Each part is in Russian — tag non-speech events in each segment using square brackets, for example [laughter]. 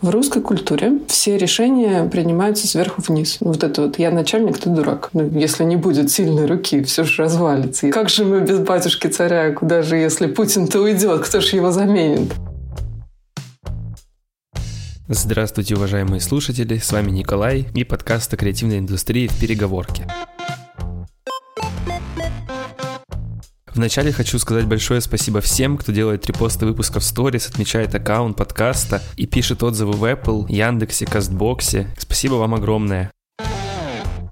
В русской культуре все решения принимаются сверху вниз. Вот это вот «я начальник, ты дурак». Ну, если не будет сильной руки, все же развалится. И как же мы без батюшки царя? Куда же, если Путин-то уйдет? Кто же его заменит? Здравствуйте, уважаемые слушатели, с вами Николай и подкаст о креативной индустрии в переговорке. Вначале хочу сказать большое спасибо всем, кто делает репосты выпусков сторис, отмечает аккаунт подкаста и пишет отзывы в Apple, Яндексе, Кастбоксе. Спасибо вам огромное.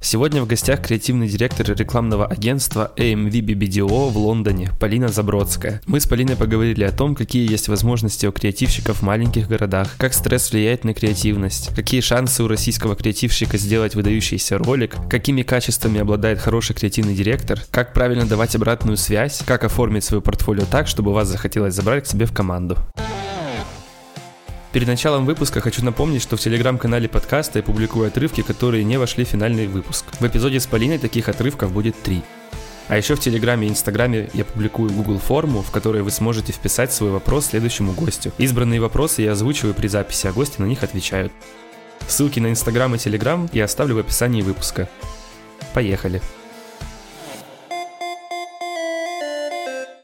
Сегодня в гостях креативный директор рекламного агентства AMV BBDO в Лондоне Полина Забродская. Мы с Полиной поговорили о том, какие есть возможности у креативщиков в маленьких городах, как стресс влияет на креативность, какие шансы у российского креативщика сделать выдающийся ролик, какими качествами обладает хороший креативный директор, как правильно давать обратную связь, как оформить свое портфолио так, чтобы вас захотелось забрать к себе в команду. Перед началом выпуска хочу напомнить, что в телеграм-канале подкаста я публикую отрывки, которые не вошли в финальный выпуск. В эпизоде с Полиной таких отрывков будет три. А еще в Телеграме и Инстаграме я публикую Google форму, в которой вы сможете вписать свой вопрос следующему гостю. Избранные вопросы я озвучиваю при записи, а гости на них отвечают. Ссылки на Инстаграм и Телеграм я оставлю в описании выпуска. Поехали!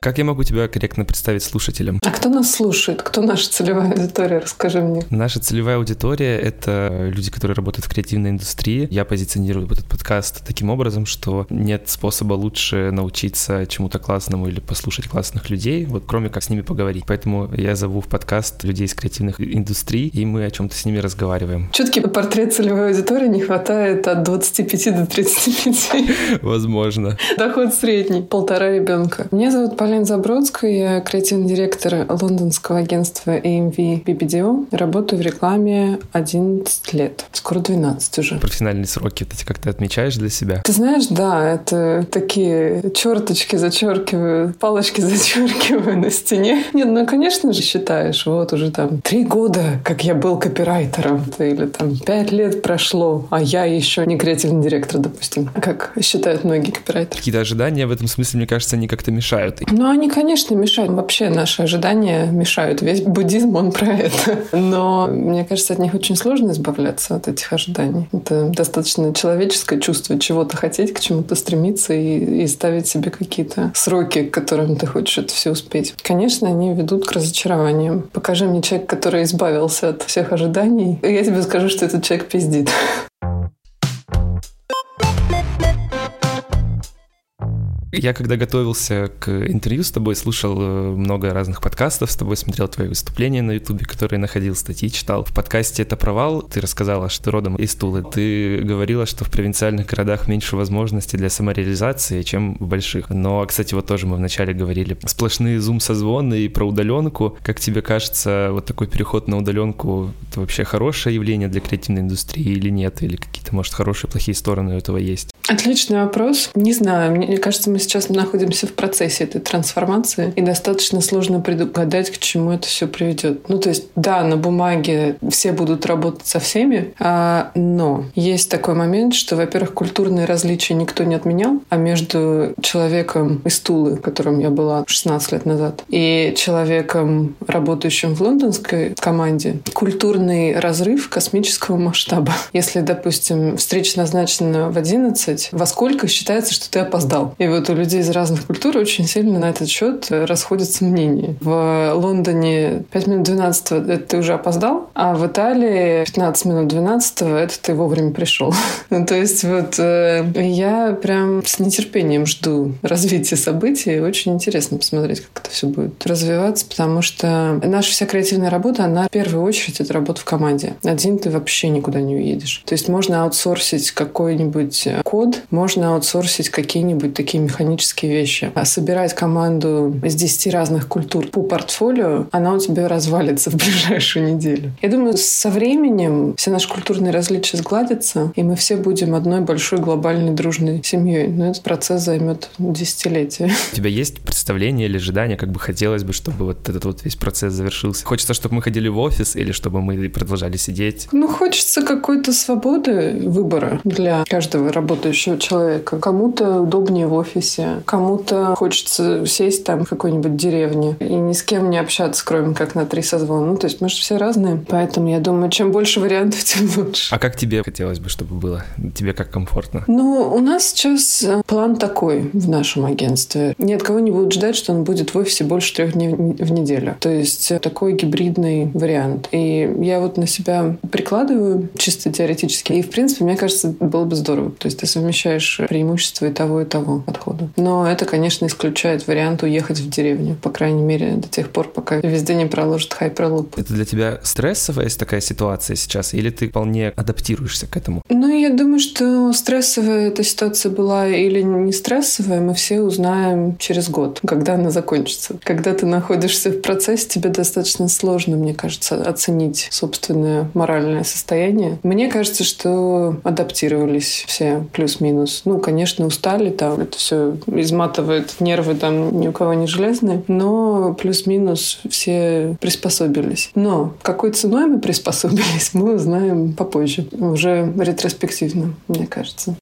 Как я могу тебя корректно представить слушателям? А кто нас слушает? Кто наша целевая аудитория? Расскажи мне. Наша целевая аудитория — это люди, которые работают в креативной индустрии. Я позиционирую этот подкаст таким образом, что нет способа лучше научиться чему-то классному или послушать классных людей, вот кроме как с ними поговорить. Поэтому я зову в подкаст людей из креативных индустрий, и мы о чем-то с ними разговариваем. Четкий портрет целевой аудитории не хватает от 25 до 35. [laughs] Возможно. Доход средний. Полтора ребенка. Меня зовут Полина Полина Забродская, я креативный директор лондонского агентства AMV BBDO. Работаю в рекламе 11 лет. Скоро 12 уже. Профессиональные сроки ты как то отмечаешь для себя? Ты знаешь, да, это такие черточки зачеркиваю, палочки [laughs] зачеркиваю на стене. Нет, ну, конечно же, считаешь, вот уже там три года, как я был копирайтером, или там пять лет прошло, а я еще не креативный директор, допустим, как считают многие копирайтеры. Какие-то ожидания в этом смысле, мне кажется, они как-то мешают. Ну, они, конечно, мешают. Вообще наши ожидания мешают. Весь буддизм, он про это. Но мне кажется, от них очень сложно избавляться, от этих ожиданий. Это достаточно человеческое чувство чего-то хотеть, к чему-то стремиться и, и ставить себе какие-то сроки, к которым ты хочешь это все успеть. Конечно, они ведут к разочарованиям. Покажи мне человека, который избавился от всех ожиданий, и я тебе скажу, что этот человек пиздит. Я когда готовился к интервью с тобой, слушал э, много разных подкастов с тобой, смотрел твои выступления на ютубе, которые находил, статьи читал. В подкасте «Это провал» ты рассказала, что родом из Тулы. Ты говорила, что в провинциальных городах меньше возможностей для самореализации, чем в больших. Но, кстати, вот тоже мы вначале говорили, сплошные зум-созвоны и про удаленку. Как тебе кажется, вот такой переход на удаленку — это вообще хорошее явление для креативной индустрии или нет? Или какие-то, может, хорошие, плохие стороны у этого есть? Отличный вопрос. Не знаю, мне кажется, мы сейчас находимся в процессе этой трансформации, и достаточно сложно предугадать, к чему это все приведет. Ну, то есть, да, на бумаге все будут работать со всеми, а, но есть такой момент, что, во-первых, культурные различия никто не отменял, а между человеком из Тулы, которым я была 16 лет назад, и человеком, работающим в лондонской команде, культурный разрыв космического масштаба. [laughs] Если, допустим, встреча назначена в 11, во сколько считается, что ты опоздал? И вот у людей из разных культур очень сильно на этот счет расходятся мнения. В Лондоне 5 минут 12 это ты уже опоздал, а в Италии 15 минут 12 это ты вовремя пришел. [laughs] ну, то есть вот э, я прям с нетерпением жду развития событий. Очень интересно посмотреть, как это все будет развиваться, потому что наша вся креативная работа, она в первую очередь это работа в команде. Один ты вообще никуда не уедешь. То есть можно аутсорсить какой-нибудь код, можно аутсорсить какие-нибудь такие механизмы механические вещи. А собирать команду из 10 разных культур по портфолио, она у тебя развалится в [laughs] ближайшую неделю. Я думаю, со временем все наши культурные различия сгладятся, и мы все будем одной большой глобальной дружной семьей. Но этот процесс займет десятилетия. [laughs] У тебя есть представление или ожидание, как бы хотелось бы, чтобы вот этот вот весь процесс завершился? Хочется, чтобы мы ходили в офис или чтобы мы продолжали сидеть? Ну, хочется какой-то свободы выбора для каждого работающего человека. Кому-то удобнее в офисе, кому-то хочется сесть там в какой-нибудь деревне и ни с кем не общаться, кроме как на три созвона. Ну, то есть мы же все разные. Поэтому я думаю, чем больше вариантов, [laughs] тем лучше. А как тебе хотелось бы, чтобы было? Тебе как комфортно? Ну, у нас сейчас э, план такой в нашем агентстве. Ни от кого не будут ждать, что он будет в офисе больше трех дней в неделю. То есть э, такой гибридный вариант. И я вот на себя прикладываю чисто теоретически. И, в принципе, мне кажется, было бы здорово. То есть ты совмещаешь преимущества и того, и того подхода. Но это, конечно, исключает вариант уехать в деревню. По крайней мере, до тех пор, пока везде не проложат хайперлуп. Это для тебя стрессовая такая ситуация сейчас? Или ты вполне адаптируешься к этому? Ну, я думаю, что стрессовая эта ситуация была или не стрессовая, мы все узнаем через год, когда она закончится. Когда ты находишься в процессе, тебе достаточно сложно, мне кажется, оценить собственное моральное состояние. Мне кажется, что адаптировались все плюс-минус. Ну, конечно, устали там, это все изматывает нервы там ни у кого не железные, но плюс-минус все приспособились. Но какой ценой мы приспособились, [laughs] мы узнаем попозже, уже ретроспективно, мне кажется.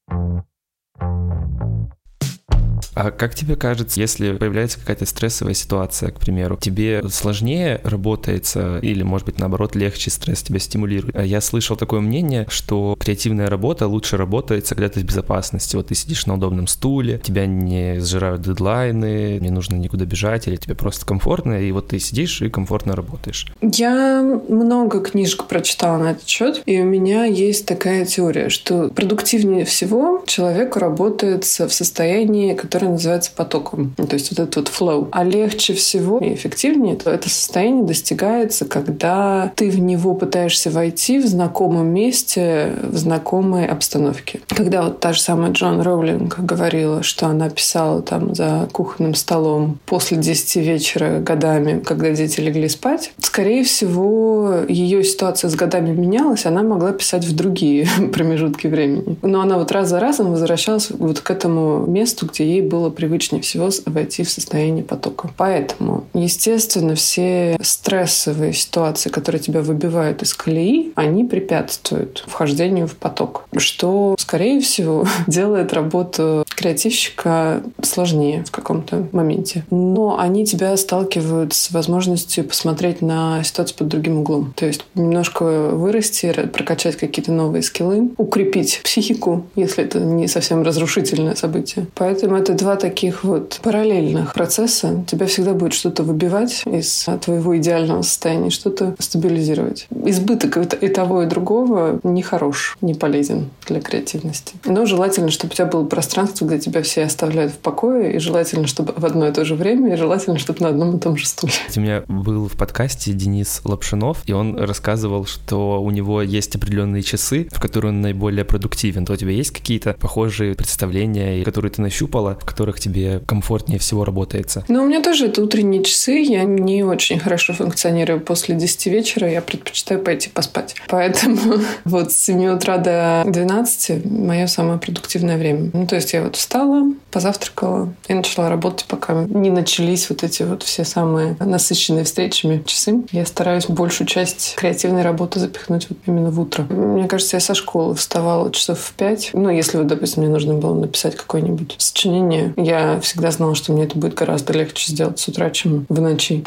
А как тебе кажется, если появляется какая-то стрессовая ситуация, к примеру, тебе сложнее работается или, может быть, наоборот, легче стресс тебя стимулирует? А я слышал такое мнение, что креативная работа лучше работается, когда ты в безопасности. Вот ты сидишь на удобном стуле, тебя не сжирают дедлайны, не нужно никуда бежать, или тебе просто комфортно, и вот ты сидишь и комфортно работаешь. Я много книжек прочитала на этот счет, и у меня есть такая теория, что продуктивнее всего человеку работается в состоянии, которое которое называется потоком. То есть вот этот вот flow. А легче всего и эффективнее то это состояние достигается, когда ты в него пытаешься войти в знакомом месте, в знакомой обстановке. Когда вот та же самая Джон Роулинг говорила, что она писала там за кухонным столом после 10 вечера годами, когда дети легли спать, скорее всего, ее ситуация с годами менялась, она могла писать в другие [laughs] промежутки времени. Но она вот раз за разом возвращалась вот к этому месту, где ей было привычнее всего войти в состояние потока. Поэтому, естественно, все стрессовые ситуации, которые тебя выбивают из колеи, они препятствуют вхождению в поток, что, скорее всего, [laughs] делает работу креативщика сложнее в каком-то моменте. Но они тебя сталкивают с возможностью посмотреть на ситуацию под другим углом. То есть немножко вырасти, прокачать какие-то новые скиллы, укрепить психику, если это не совсем разрушительное событие. Поэтому это два таких вот параллельных процесса. Тебя всегда будет что-то выбивать из твоего идеального состояния, что-то стабилизировать. Избыток и того, и другого не хорош, не полезен для креативности. Но желательно, чтобы у тебя было пространство, где тебя все оставляют в покое, и желательно, чтобы в одно и то же время, и желательно, чтобы на одном и том же стуле. У меня был в подкасте Денис Лапшинов, и он рассказывал, что у него есть определенные часы, в которые он наиболее продуктивен. То у тебя есть какие-то похожие представления, которые ты нащупала, в которых тебе комфортнее всего работается? Ну, у меня тоже это утренние часы. Я не очень хорошо функционирую после 10 вечера. Я предпочитаю пойти поспать. Поэтому [laughs] вот с 7 утра до 12 мое самое продуктивное время. Ну, то есть я вот встала, позавтракала и начала работать, пока не начались вот эти вот все самые насыщенные встречами часы. Я стараюсь большую часть креативной работы запихнуть вот именно в утро. Мне кажется, я со школы вставала часов в пять. Ну, если вот, допустим, мне нужно было написать какое-нибудь сочинение, я всегда знала, что мне это будет гораздо легче сделать с утра, чем в ночи.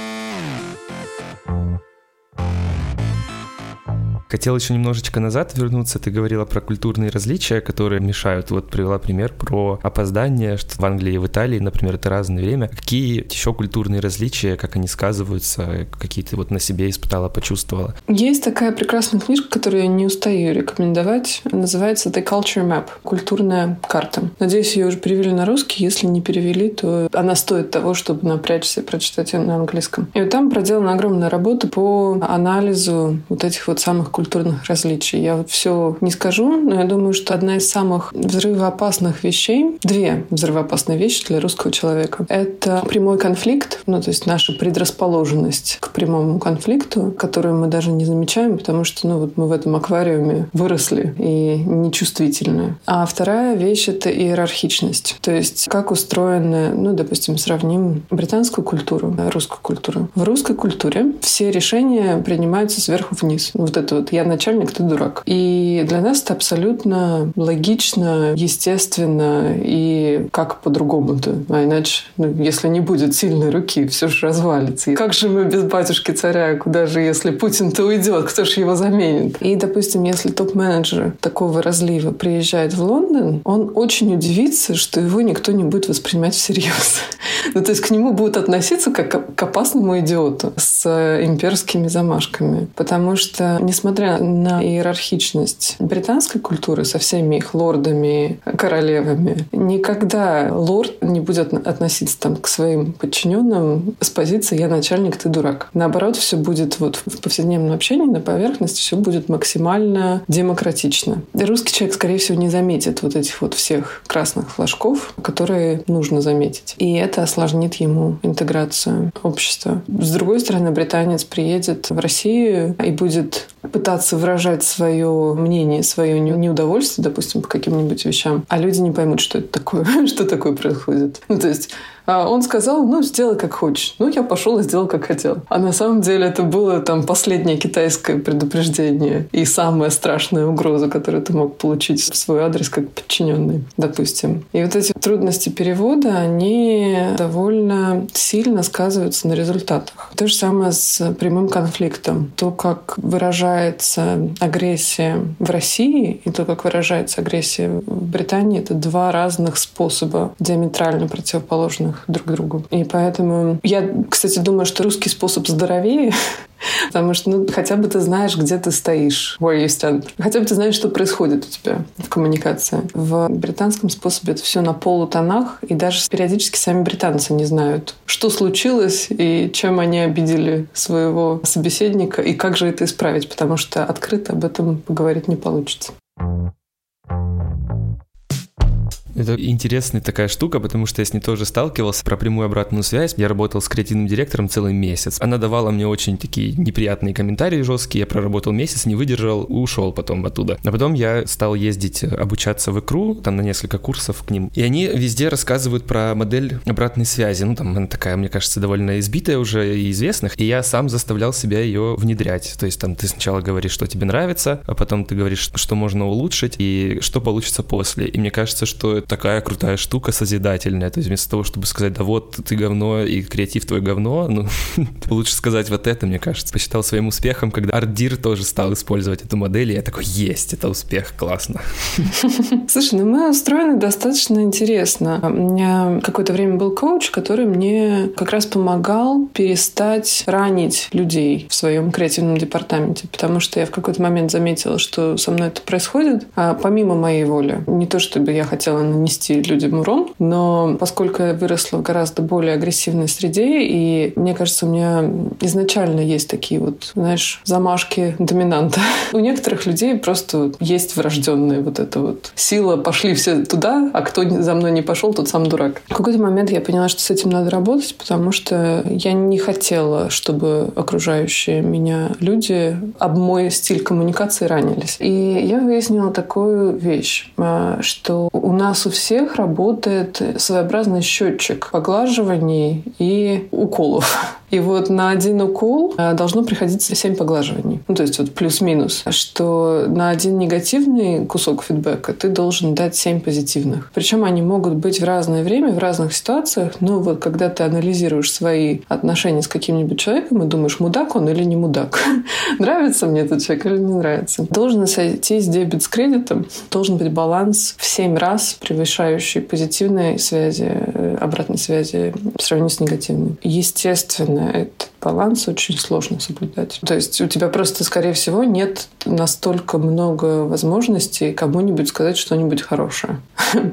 Хотел еще немножечко назад вернуться. Ты говорила про культурные различия, которые мешают. Вот привела пример про опоздание, что в Англии и в Италии, например, это разное время. Какие еще культурные различия, как они сказываются, какие ты вот на себе испытала, почувствовала? Есть такая прекрасная книжка, которую я не устаю рекомендовать. Называется The Culture Map. Культурная карта. Надеюсь, ее уже перевели на русский. Если не перевели, то она стоит того, чтобы напрячься и прочитать ее на английском. И вот там проделана огромная работа по анализу вот этих вот самых культурных культурных различий. Я все не скажу, но я думаю, что одна из самых взрывоопасных вещей, две взрывоопасные вещи для русского человека, это прямой конфликт, ну то есть наша предрасположенность к прямому конфликту, которую мы даже не замечаем, потому что ну вот мы в этом аквариуме выросли и нечувствительны. А вторая вещь — это иерархичность. То есть как устроены, ну, допустим, сравним британскую культуру, русскую культуру. В русской культуре все решения принимаются сверху вниз. Вот это вот «я начальник, ты дурак». И для нас это абсолютно логично, естественно и как по-другому-то. А иначе, ну, если не будет сильной руки, все же развалится. И как же мы без батюшки царя? Куда же, если Путин-то уйдет? Кто же его заменит? И, допустим, если топ-менеджер такого разлива приезжает в Лондон, он очень удивится, что его никто не будет воспринимать всерьез. [laughs] ну, то есть к нему будут относиться как к опасному идиоту с имперскими замашками. Потому что, несмотря на иерархичность британской культуры со всеми их лордами, королевами, никогда лорд не будет относиться там к своим подчиненным с позиции «я начальник, ты дурак». Наоборот, все будет вот в повседневном общении, на поверхности, все будет максимально демократично. И русский человек, скорее всего, не заметит вот этих вот всех красных флажков, которые нужно заметить. И это осложнит ему интеграцию общества. С другой стороны, британец приедет в Россию и будет пытаться выражать свое мнение, свое неудовольствие, допустим, по каким-нибудь вещам, а люди не поймут, что это такое, [laughs] что такое происходит. Ну, то есть он сказал, ну, сделай как хочешь. Ну, я пошел и сделал, как хотел. А на самом деле это было там последнее китайское предупреждение и самая страшная угроза, которую ты мог получить в свой адрес как подчиненный, допустим. И вот эти трудности перевода, они довольно сильно сказываются на результатах. То же самое с прямым конфликтом. То, как выражается агрессия в России и то, как выражается агрессия в Британии, это два разных способа диаметрально противоположных равных друг другу. И поэтому я, кстати, думаю, что русский способ здоровее, [laughs] Потому что ну, хотя бы ты знаешь, где ты стоишь, where you stand. Хотя бы ты знаешь, что происходит у тебя в коммуникации. В британском способе это все на полутонах, и даже периодически сами британцы не знают, что случилось и чем они обидели своего собеседника, и как же это исправить, потому что открыто об этом поговорить не получится. Это интересная такая штука, потому что я с ней тоже сталкивался про прямую обратную связь. Я работал с креативным директором целый месяц. Она давала мне очень такие неприятные комментарии жесткие. Я проработал месяц, не выдержал, ушел потом оттуда. А потом я стал ездить обучаться в икру, там на несколько курсов к ним. И они везде рассказывают про модель обратной связи. Ну, там она такая, мне кажется, довольно избитая уже и известных. И я сам заставлял себя ее внедрять. То есть там ты сначала говоришь, что тебе нравится, а потом ты говоришь, что можно улучшить и что получится после. И мне кажется, что такая крутая штука созидательная. То есть вместо того, чтобы сказать, да вот ты говно и креатив твой говно, ну, [laughs] лучше сказать вот это, мне кажется. Посчитал своим успехом, когда Ардир тоже стал использовать эту модель, и я такой, есть, это успех, классно. [laughs] Слушай, ну мы устроены достаточно интересно. У меня какое-то время был коуч, который мне как раз помогал перестать ранить людей в своем креативном департаменте, потому что я в какой-то момент заметила, что со мной это происходит, а помимо моей воли. Не то, чтобы я хотела нанести людям урон, но поскольку я выросла в гораздо более агрессивной среде, и мне кажется, у меня изначально есть такие вот, знаешь, замашки доминанта. [laughs] У некоторых людей просто есть врожденная вот эта вот сила «пошли все туда, а кто за мной не пошел, тот сам дурак». В какой-то момент я поняла, что с этим надо работать, потому что я не хотела, чтобы окружающие меня люди об мой стиль коммуникации ранились. И я выяснила такую вещь, а, что у нас у всех работает своеобразный счетчик поглаживаний и уколов. И вот на один укол э, должно приходиться 7 поглаживаний. Ну, то есть вот плюс-минус. Что на один негативный кусок фидбэка ты должен дать 7 позитивных. Причем они могут быть в разное время, в разных ситуациях. Но вот когда ты анализируешь свои отношения с каким-нибудь человеком и думаешь, мудак он или не мудак, [laughs] нравится мне этот человек или не нравится, должен сойтись дебет с кредитом, должен быть баланс в 7 раз превышающий позитивные связи, э, обратной связи по сравнению с негативной. Естественно, этот баланс очень сложно соблюдать. То есть у тебя просто, скорее всего, нет настолько много возможностей кому-нибудь сказать что-нибудь хорошее.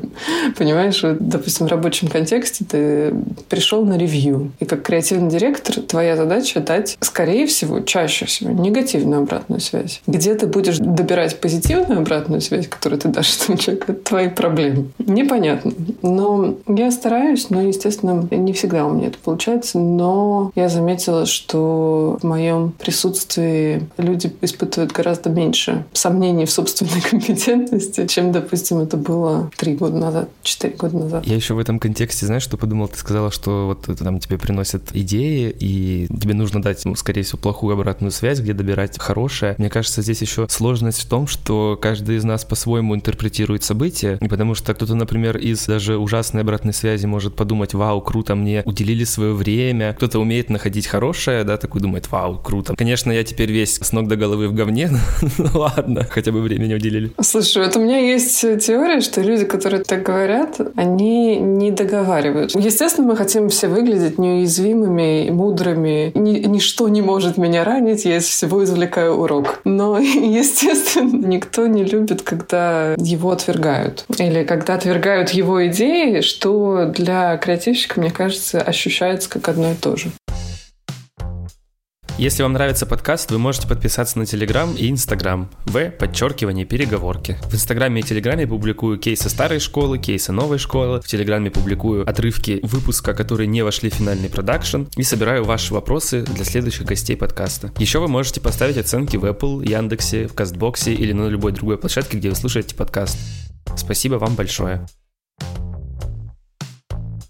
[laughs] Понимаешь, вот, допустим, в рабочем контексте ты пришел на ревью, и как креативный директор твоя задача дать, скорее всего, чаще всего, негативную обратную связь. Где ты будешь добирать позитивную обратную связь, которую ты дашь этому человеку, это твои проблемы. Непонятно. Но я стараюсь, но, естественно, не всегда у меня это получается, но я заметила, что в моем присутствии люди испытывают гораздо меньше сомнений в собственной [laughs] компетентности, чем, допустим, это было три года назад, четыре года назад. Я еще в этом контексте, знаешь, что подумал? Ты сказала, что вот там тебе приносят идеи, и тебе нужно дать, ну, скорее всего, плохую обратную связь, где добирать хорошее. Мне кажется, здесь еще сложность в том, что каждый из нас по-своему интерпретирует события, и потому что кто-то, например, из даже ужасной обратной связи может подумать, вау, круто, мне уделили свое время. Кто-то умеет находить хорошее, да, такой думает, вау, круто. Конечно, я теперь весь с ног до головы в говне, [laughs] ну ладно, хотя бы времени уделили. Слушай, вот у меня есть теория, что люди, которые так говорят, они не договаривают. Естественно, мы хотим все выглядеть неуязвимыми, мудрыми. Ни, ничто не может меня ранить, я из всего извлекаю урок. Но, [laughs] естественно, никто не любит, когда его отвергают. Или когда отвергают его идеи, что для креативщика, мне кажется, ощущается как одно и то же. Если вам нравится подкаст, вы можете подписаться на Телеграм и Инстаграм в подчеркивание переговорки. В Инстаграме и Телеграме публикую кейсы старой школы, кейсы новой школы. В Телеграме публикую отрывки выпуска, которые не вошли в финальный продакшн и собираю ваши вопросы для следующих гостей подкаста. Еще вы можете поставить оценки в Apple, Яндексе, в Castbox е или на любой другой площадке, где вы слушаете подкаст. Спасибо вам большое.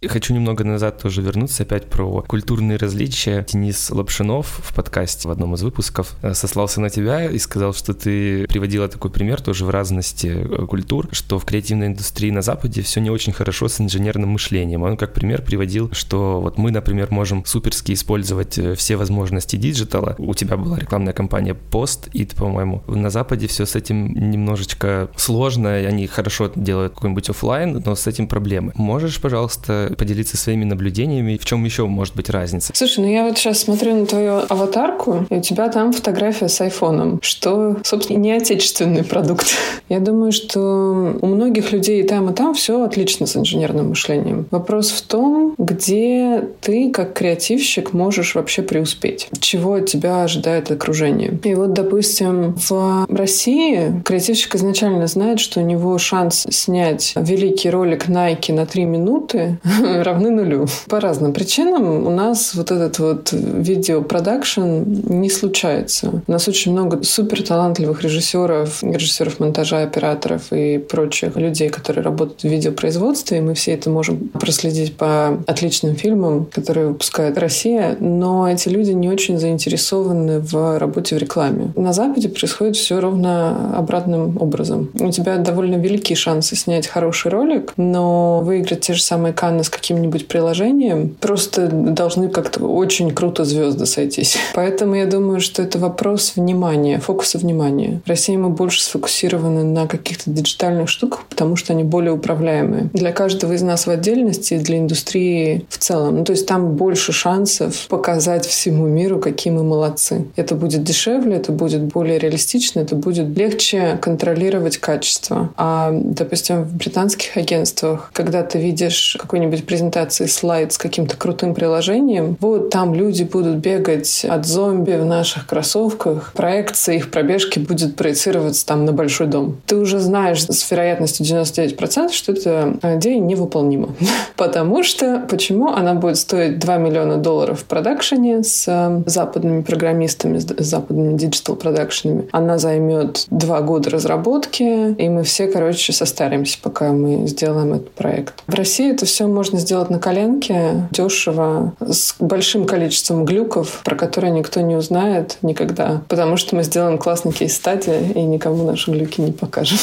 Хочу немного назад тоже вернуться опять про культурные различия. Денис Лапшинов в подкасте в одном из выпусков э, сослался на тебя и сказал, что ты приводила такой пример тоже в разности э, культур, что в креативной индустрии на Западе все не очень хорошо с инженерным мышлением. Он как пример приводил, что вот мы, например, можем суперски использовать э, все возможности digital а. У тебя была рекламная кампания Post, и, по-моему, на Западе все с этим немножечко сложно, они хорошо делают какой-нибудь офлайн, но с этим проблемы. Можешь, пожалуйста, поделиться своими наблюдениями. В чем еще может быть разница? Слушай, ну я вот сейчас смотрю на твою аватарку, и у тебя там фотография с айфоном, что, собственно, не отечественный продукт. [laughs] Я думаю, что у многих людей и там, и там все отлично с инженерным мышлением. Вопрос в том, где ты, как креативщик, можешь вообще преуспеть. Чего от тебя ожидает окружение. И вот, допустим, в России креативщик изначально знает, что у него шанс снять великий ролик Nike на три минуты [laughs] [laughs] равны нулю. По разным причинам у нас вот этот вот видеопродакшн не случается. У нас очень много супер талантливых режиссеров, режиссеров монтажа, операторов и прочих людей, которые работают в видеопроизводстве, и мы все это можем проследить по отличным фильмам, которые выпускает Россия, но эти люди не очень заинтересованы в работе в рекламе. На Западе происходит все ровно обратным образом. У тебя довольно великие шансы снять хороший ролик, но выиграть те же самые Канны с каким-нибудь приложением, просто должны как-то очень круто звезды сойтись. [laughs] Поэтому я думаю, что это вопрос внимания, фокуса внимания. В России мы больше сфокусированы на каких-то диджитальных штуках, потому что они более управляемые. Для каждого из нас в отдельности для индустрии в целом. Ну, то есть там больше шансов показать всему миру, какие мы молодцы. Это будет дешевле, это будет более реалистично, это будет легче контролировать качество. А, допустим, в британских агентствах, когда ты видишь какой-нибудь какой презентации слайд с каким-то крутым приложением, вот там люди будут бегать от зомби в наших кроссовках, проекция их пробежки будет проецироваться там на большой дом. Ты уже знаешь с вероятностью 99%, что эта идея невыполнима. [laughs] Потому что, почему она будет стоить 2 миллиона долларов в продакшене с э, западными программистами, с западными digital-продакшенами. Она займет два года разработки, и мы все, короче, состаримся, пока мы сделаем этот проект. В России это все можно можно сделать на коленке, дешево, с большим количеством глюков, про которые никто не узнает никогда, потому что мы сделаем классный кейс-стадии и никому наши глюки не покажем.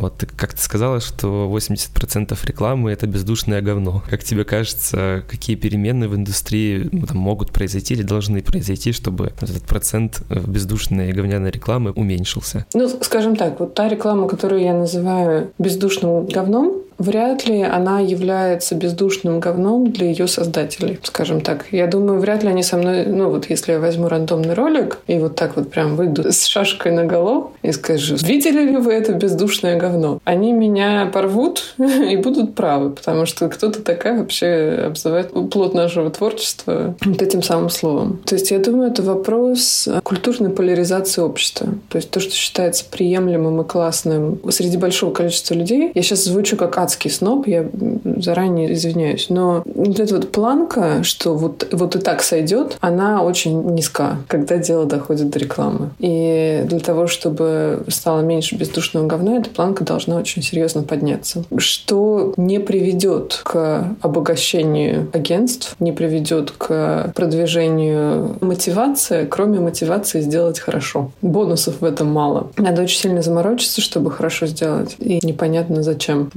Вот ты как-то сказала, что 80% рекламы — это бездушное говно. Как тебе кажется, какие перемены в индустрии ну, там, могут произойти или должны произойти, чтобы этот процент бездушной и говняной рекламы уменьшился? Ну, скажем так, вот та реклама, которую я называю бездушным говном, вряд ли она является бездушным говном для ее создателей, скажем так. Я думаю, вряд ли они со мной, ну вот если я возьму рандомный ролик и вот так вот прям выйду с шашкой на голову и скажу, видели ли вы это бездушное говно? Они меня порвут [laughs] и будут правы, потому что кто-то такая вообще обзывает плод нашего творчества вот этим самым словом. То есть я думаю, это вопрос культурной поляризации общества. То есть то, что считается приемлемым и классным среди большого количества людей. Я сейчас звучу как адский сноб, я заранее извиняюсь. Но вот эта вот планка, что вот, вот и так сойдет, она очень низка, когда дело доходит до рекламы. И для того, чтобы стало меньше бездушного говна, эта планка должна очень серьезно подняться. Что не приведет к обогащению агентств, не приведет к продвижению мотивации, кроме мотивации сделать хорошо. Бонусов в этом мало. Надо очень сильно заморочиться, чтобы хорошо сделать. И непонятно зачем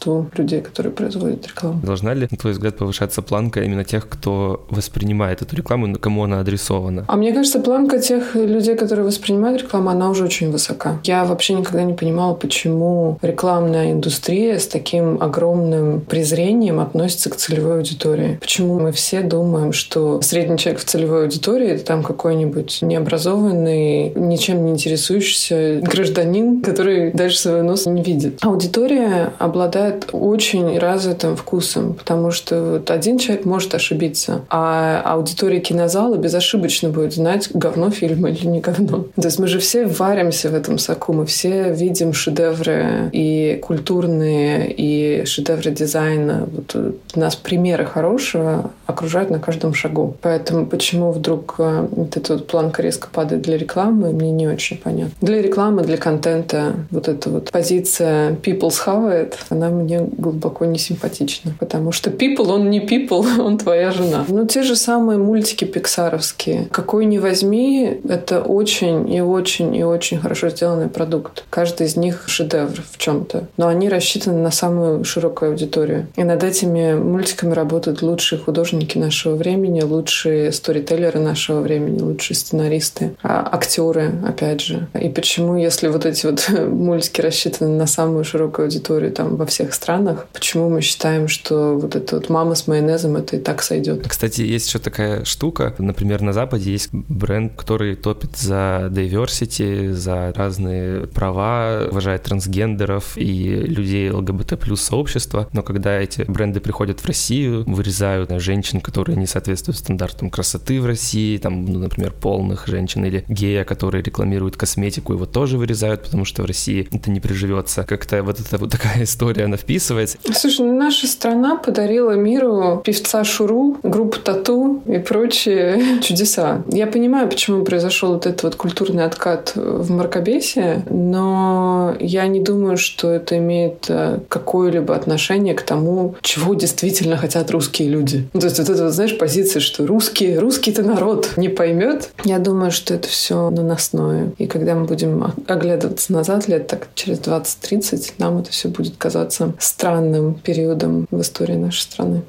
большинству людей, которые производят рекламу. Должна ли, на твой взгляд, повышаться планка именно тех, кто воспринимает эту рекламу, кому она адресована? А мне кажется, планка тех людей, которые воспринимают рекламу, она уже очень высока. Я вообще никогда не понимала, почему рекламная индустрия с таким огромным презрением относится к целевой аудитории. Почему мы все думаем, что средний человек в целевой аудитории — это там какой-нибудь необразованный, ничем не интересующийся гражданин, который дальше своего носа не видит. Аудитория обладает очень развитым вкусом, потому что вот один человек может ошибиться, а аудитория кинозала безошибочно будет знать, говно фильма или не говно. То есть мы же все варимся в этом соку, мы все видим шедевры и культурные, и шедевры дизайна. Вот у нас примеры хорошего окружают на каждом шагу. Поэтому почему вдруг э, вот эта вот планка резко падает для рекламы, мне не очень понятно. Для рекламы, для контента вот эта вот позиция people's хавает, она мне глубоко не симпатична. Потому что people, он не people, [laughs] он твоя жена. Ну, те же самые мультики пиксаровские. Какой ни возьми, это очень и очень и очень хорошо сделанный продукт. Каждый из них шедевр в чем-то. Но они рассчитаны на самую широкую аудиторию. И над этими мультиками работают лучшие художники нашего времени, лучшие сторителлеры нашего времени, лучшие сценаристы, а актеры, опять же. И почему, если вот эти вот [laughs] мультики рассчитаны на самую широкую аудиторию там во всех странах, почему мы считаем, что вот эта вот мама с майонезом это и так сойдет? Кстати, есть еще такая штука. Например, на Западе есть бренд, который топит за diversity, за разные права, уважает трансгендеров и людей ЛГБТ плюс сообщества. Но когда эти бренды приходят в Россию, вырезают женщин, которые не соответствуют стандартам красоты в России, там, ну, например, полных женщин или гея, которые рекламируют косметику, его тоже вырезают, потому что в России это не приживется. Как-то вот эта вот такая [laughs] история, она вписывается. Слушай, ну, наша страна подарила миру певца Шуру, группу Тату и прочие [laughs] чудеса. Я понимаю, почему произошел вот этот вот культурный откат в мракобесие, но я не думаю, что это имеет э, какое-либо отношение к тому, чего действительно хотят русские люди. Ну, то есть вот это, вот, знаешь, позиция, что русские, русский-то народ не поймет. Я думаю, что это все наносное. И когда мы будем оглядываться назад лет так через 20-30, нам это все будет казаться странным периодом в истории нашей страны.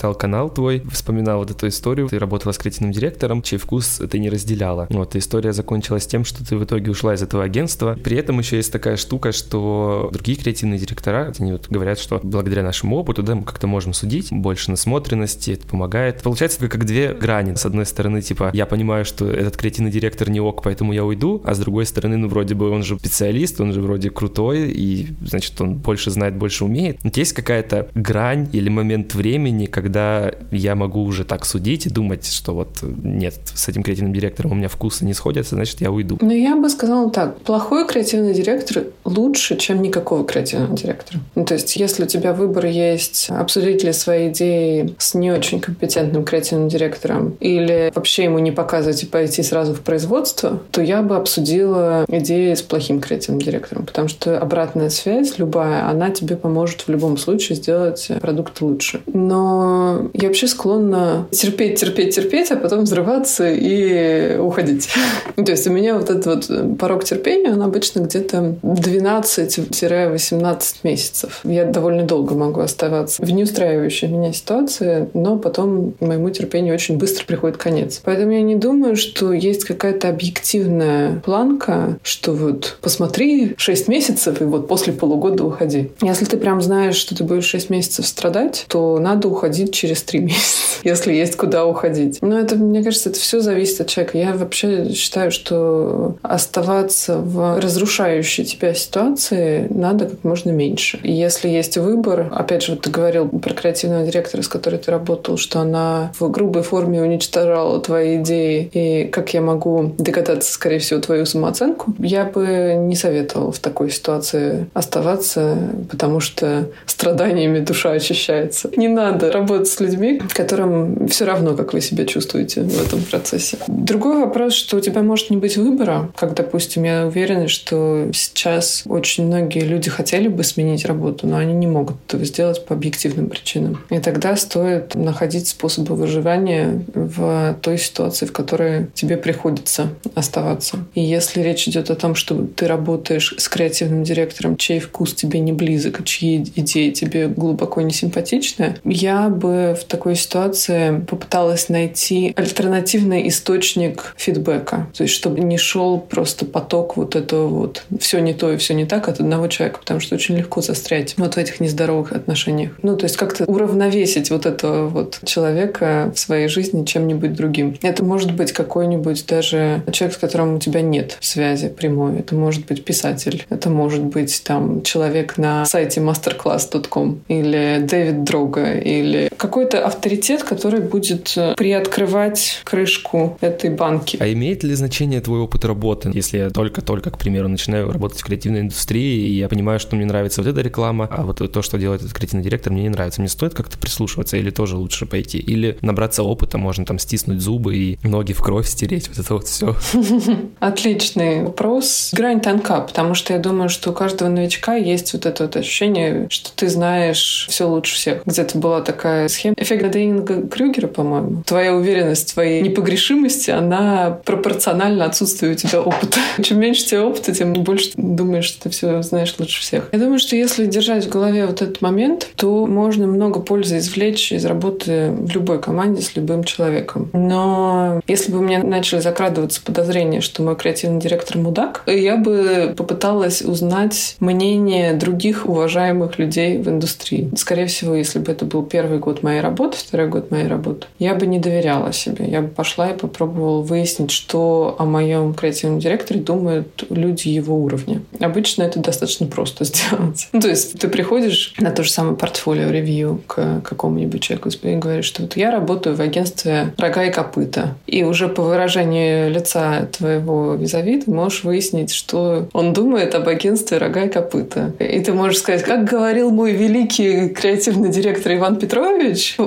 Читал канал твой, вспоминал вот эту историю. Ты работала с креативным директором, чей вкус ты не разделяла. Вот, история закончилась тем, что ты в итоге ушла из этого агентства. При этом еще есть такая штука, что другие креативные директора, они вот говорят, что благодаря нашему опыту, да, мы как-то можем судить, больше насмотренности, это помогает. Получается как две грани. С одной стороны, типа, я понимаю, что этот креативный директор не ок, поэтому я уйду, а с другой стороны, ну, вроде бы он же специалист, он же вроде крутой, и, значит, он больше знает, больше умеет. Но есть какая-то грань или момент времени, когда когда я могу уже так судить и думать, что вот нет, с этим креативным директором у меня вкусы не сходятся, значит, я уйду. Ну, я бы сказала так. Плохой креативный директор лучше, чем никакого креативного директора. Ну, то есть, если у тебя выбор есть обсудить ли свои идеи с не очень компетентным креативным директором или вообще ему не показывать и пойти сразу в производство, то я бы обсудила идеи с плохим креативным директором, потому что обратная связь любая, она тебе поможет в любом случае сделать продукт лучше. Но я вообще склонна терпеть, терпеть, терпеть, а потом взрываться и уходить. [laughs] То есть у меня вот этот вот порог терпения, он обычно где-то 12-18 месяцев. Я довольно долго могу оставаться в неустраивающей меня ситуации, но потом моему терпению очень быстро приходит конец. Поэтому я не думаю, что есть какая-то объективная планка, что вот посмотри 6 месяцев и вот после полугода уходи. Если ты прям знаешь, что ты будешь 6 месяцев страдать, то надо уходить через 3 [laughs] месяца, если есть куда уходить. Но это, мне кажется, это все зависит от человека. Я вообще считаю, что оставаться в разрушающей тебя ситуации надо как можно меньше. И если есть выбор, опять же, вот ты говорил про креативного директора, с которой ты работал, что она в грубой форме уничтожала твои идеи, и как я могу догадаться, скорее всего, твою самооценку, я бы не советовала в такой ситуации оставаться, потому что страданиями душа очищается. Не надо работать с людьми, которым все равно, как вы себя чувствуете в этом процессе. Другой вопрос, что у тебя может не быть выбора, как, допустим, я уверена, что сейчас очень многие люди хотели бы сменить работу, но они не могут этого сделать по объективным причинам. И тогда стоит находить способы выживания в той ситуации, в которой тебе приходится оставаться. И если речь идет о том, что ты работаешь с креативным директором, чей вкус тебе не близок, чьи идеи тебе глубоко не симпатичны, я бы в такой ситуации попыталась найти альтернативный источник фидбэка. То есть, чтобы не шел просто поток вот этого вот все не то и все не так от одного человека, потому что очень легко застрять вот в этих нездоровых отношениях. Ну, то есть как-то уравновесить вот этого вот человека в своей жизни чем-нибудь другим. Это может быть какой-нибудь даже человек, с которым у тебя нет связи прямой. Это может быть писатель. Это может быть там человек на сайте masterclass.com или Дэвид Дрога или какой-то авторитет, который будет э, приоткрывать крышку этой банки. А имеет ли значение твой опыт работы, если я только-только, к примеру, начинаю работать в креативной индустрии, и я понимаю, что мне нравится вот эта реклама, а вот то, что делает этот креативный директор, мне не нравится. Мне стоит как-то прислушиваться или тоже лучше пойти? Или набраться опыта, можно там стиснуть зубы и ноги в кровь стереть, вот это вот все. [laughs] Отличный вопрос. Грань тонка, потому что я думаю, что у каждого новичка есть вот это вот ощущение, что ты знаешь все лучше всех. Где-то была такая схема. Эффект Дейнинга Крюгера, по-моему. Твоя уверенность твоей непогрешимости, она пропорциональна отсутствию у тебя опыта. [laughs] Чем меньше тебе опыта, тем больше ты думаешь, что ты все знаешь лучше всех. Я думаю, что если держать в голове вот этот момент, то можно много пользы извлечь из работы в любой команде с любым человеком. Но если бы у меня начали закрадываться подозрения, что мой креативный директор мудак, я бы попыталась узнать мнение других уважаемых людей в индустрии. Скорее всего, если бы это был первый год моей работы, второй год моей работы, я бы не доверяла себе. Я бы пошла и попробовала выяснить, что о моем креативном директоре думают люди его уровня. Обычно это достаточно просто [laughs] сделать. Ну, то есть ты приходишь на то же самое портфолио ревью к какому-нибудь человеку и говоришь, что вот я работаю в агентстве «Рога и копыта». И уже по выражению лица твоего визави ты можешь выяснить, что он думает об агентстве «Рога и копыта». И ты можешь сказать, как говорил мой великий креативный директор Иван Петрович,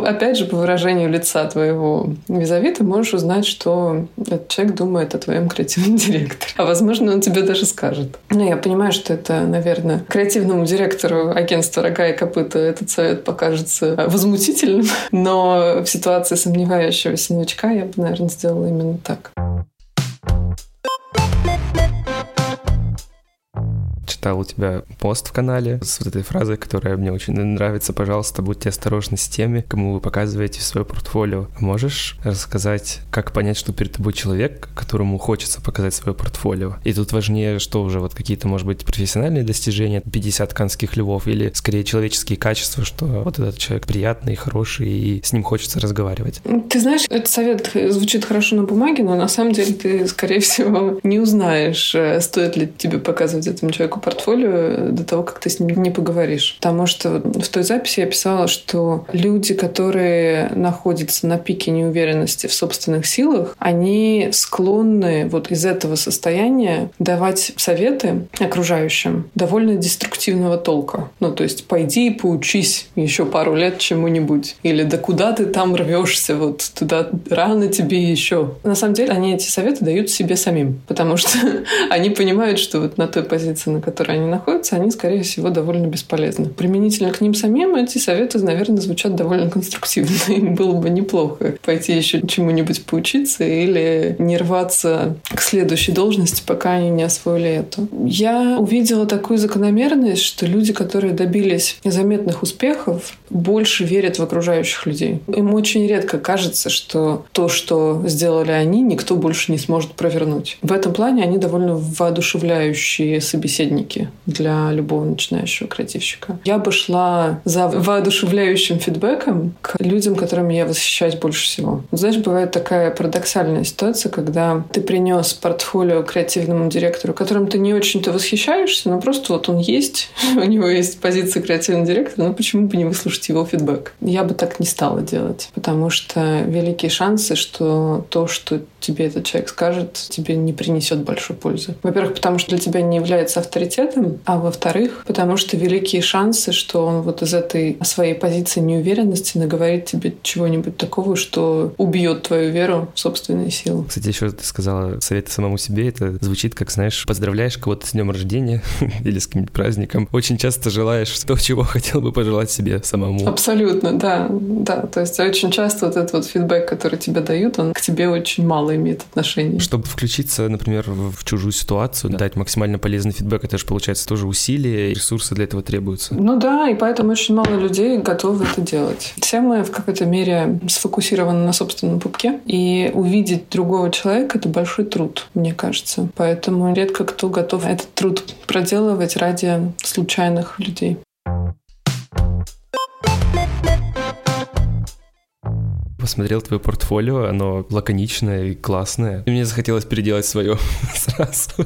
опять же, по выражению лица твоего визави ты можешь узнать, что этот человек думает о твоем креативном директоре. А возможно, он тебе даже скажет. Ну, я понимаю, что это, наверное, креативному директору агентства «Рога и копыта» этот совет покажется возмутительным, но в ситуации сомневающегося новичка я бы, наверное, сделала именно так. Читал у тебя пост в канале с вот этой фразой, которая мне очень нравится. Пожалуйста, будьте осторожны с теми, кому вы показываете свое портфолио. Можешь рассказать, как понять, что перед тобой человек, которому хочется показать свое портфолио? И тут важнее, что уже вот какие-то, может быть, профессиональные достижения, 50 канских львов, или скорее человеческие качества, что вот этот человек приятный, хороший, и с ним хочется разговаривать. Ты знаешь, этот совет звучит хорошо на бумаге, но на самом деле ты, скорее всего, не узнаешь, э, стоит ли тебе показывать этому человеку портфолио портфолио до того, как ты с ним не поговоришь. Потому что в той записи я писала, что люди, которые находятся на пике неуверенности в собственных силах, они склонны вот из этого состояния давать советы окружающим довольно деструктивного толка. Ну, то есть пойди и поучись еще пару лет чему-нибудь. Или да куда ты там рвешься, вот туда рано тебе еще. На самом деле они эти советы дают себе самим, потому что [laughs] они понимают, что вот на той позиции, на которой которой они находятся, они, скорее всего, довольно бесполезны. Применительно к ним самим эти советы, наверное, звучат довольно конструктивно. [laughs] Им было бы неплохо пойти еще чему-нибудь поучиться или не рваться к следующей должности, пока они не освоили эту. Я увидела такую закономерность, что люди, которые добились заметных успехов, больше верят в окружающих людей. Им очень редко кажется, что то, что сделали они, никто больше не сможет провернуть. В этом плане они довольно воодушевляющие собеседники для любого начинающего креативщика. Я бы шла за воодушевляющим фидбэком к людям, которыми я восхищаюсь больше всего. Знаешь, бывает такая парадоксальная ситуация, когда ты принес портфолио креативному директору, которым ты не очень-то восхищаешься, но просто вот он есть, [laughs] у него есть позиция креативного директора, ну почему бы не выслушать его фидбэк? Я бы так не стала делать, потому что великие шансы, что то, что тебе этот человек скажет, тебе не принесет большой пользы. Во-первых, потому что для тебя не является авторитетом, а во-вторых, потому что великие шансы, что он вот из этой своей позиции неуверенности наговорит тебе чего-нибудь такого, что убьет твою веру в собственные силы. Кстати, еще ты сказала советы самому себе. Это звучит как, знаешь, поздравляешь кого-то с днем рождения [laughs] или с каким-нибудь праздником. Очень часто желаешь то, чего хотел бы пожелать себе самому. Абсолютно, да. Да, то есть очень часто вот этот вот фидбэк, который тебе дают, он к тебе очень мало имеет отношения. Чтобы включиться, например, в чужую ситуацию, да. дать максимально полезный фидбэк, это же получается тоже усилия, ресурсы для этого требуются. Ну да, и поэтому очень мало людей готовы это делать. Все мы в какой-то мере сфокусированы на собственном пупке, и увидеть другого человека — это большой труд, мне кажется. Поэтому редко кто готов этот труд проделывать ради случайных людей. Посмотрел твое портфолио, оно лаконичное и классное. И мне захотелось переделать свое [laughs] сразу.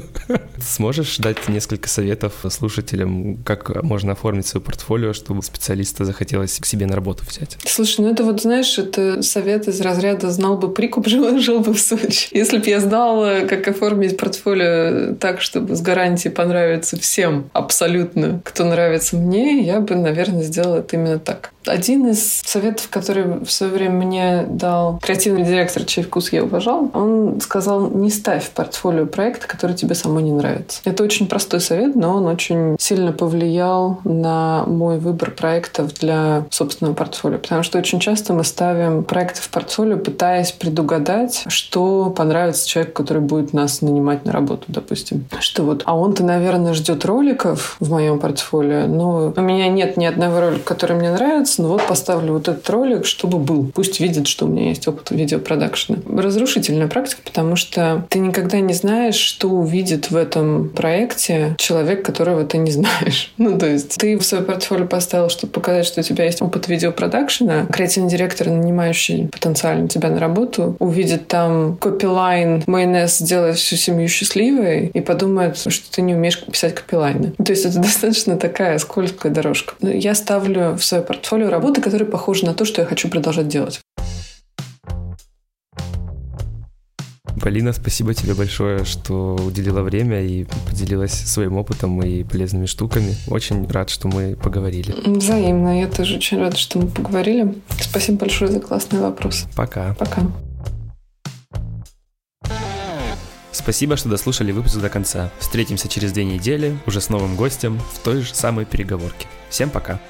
Сможешь дать несколько советов слушателям, как можно оформить свое портфолио, чтобы специалиста захотелось к себе на работу взять? Слушай, ну это вот, знаешь, это совет из разряда «знал бы прикуп, жил, [laughs] бы в Сочи». Если бы я знала, как оформить портфолио так, чтобы с гарантией понравиться всем абсолютно, кто нравится мне, я бы, наверное, сделала это именно так. Один из советов, который в свое время мне дал креативный директор, чей вкус я уважал, он сказал, не ставь в портфолио проекта, который тебе самой не нравится. Это очень простой совет, но он очень сильно повлиял на мой выбор проектов для собственного портфолио. Потому что очень часто мы ставим проекты в портфолио, пытаясь предугадать, что понравится человеку, который будет нас нанимать на работу, допустим. Что вот, а он-то, наверное, ждет роликов в моем портфолио, но у меня нет ни одного ролика, который мне нравится, ну вот поставлю вот этот ролик, чтобы был. Пусть видит, что у меня есть опыт видеопродакшена. Разрушительная практика, потому что ты никогда не знаешь, что увидит в этом проекте человек, которого ты не знаешь. [laughs] Ну, то есть ты в свое портфолио поставил, чтобы показать, что у тебя есть опыт видеопродакшена. Креативный директор, нанимающий потенциально тебя на работу, увидит там копилайн, майонез сделает всю семью счастливой и подумает, что ты не умеешь писать копилайны. То есть это [laughs] достаточно такая скользкая дорожка. Я ставлю в свое портфолио работы, которые похожи на то, что я хочу продолжать делать. Полина, спасибо тебе большое, что уделила время и поделилась своим опытом и полезными штуками. Очень рад, что мы поговорили. Взаимно. Я тоже очень рада, что мы поговорили. Спасибо большое за классный вопрос. Пока. Пока. Спасибо, что дослушали выпуск до конца. Встретимся через две недели уже с новым гостем в той же самой переговорке. Всем пока.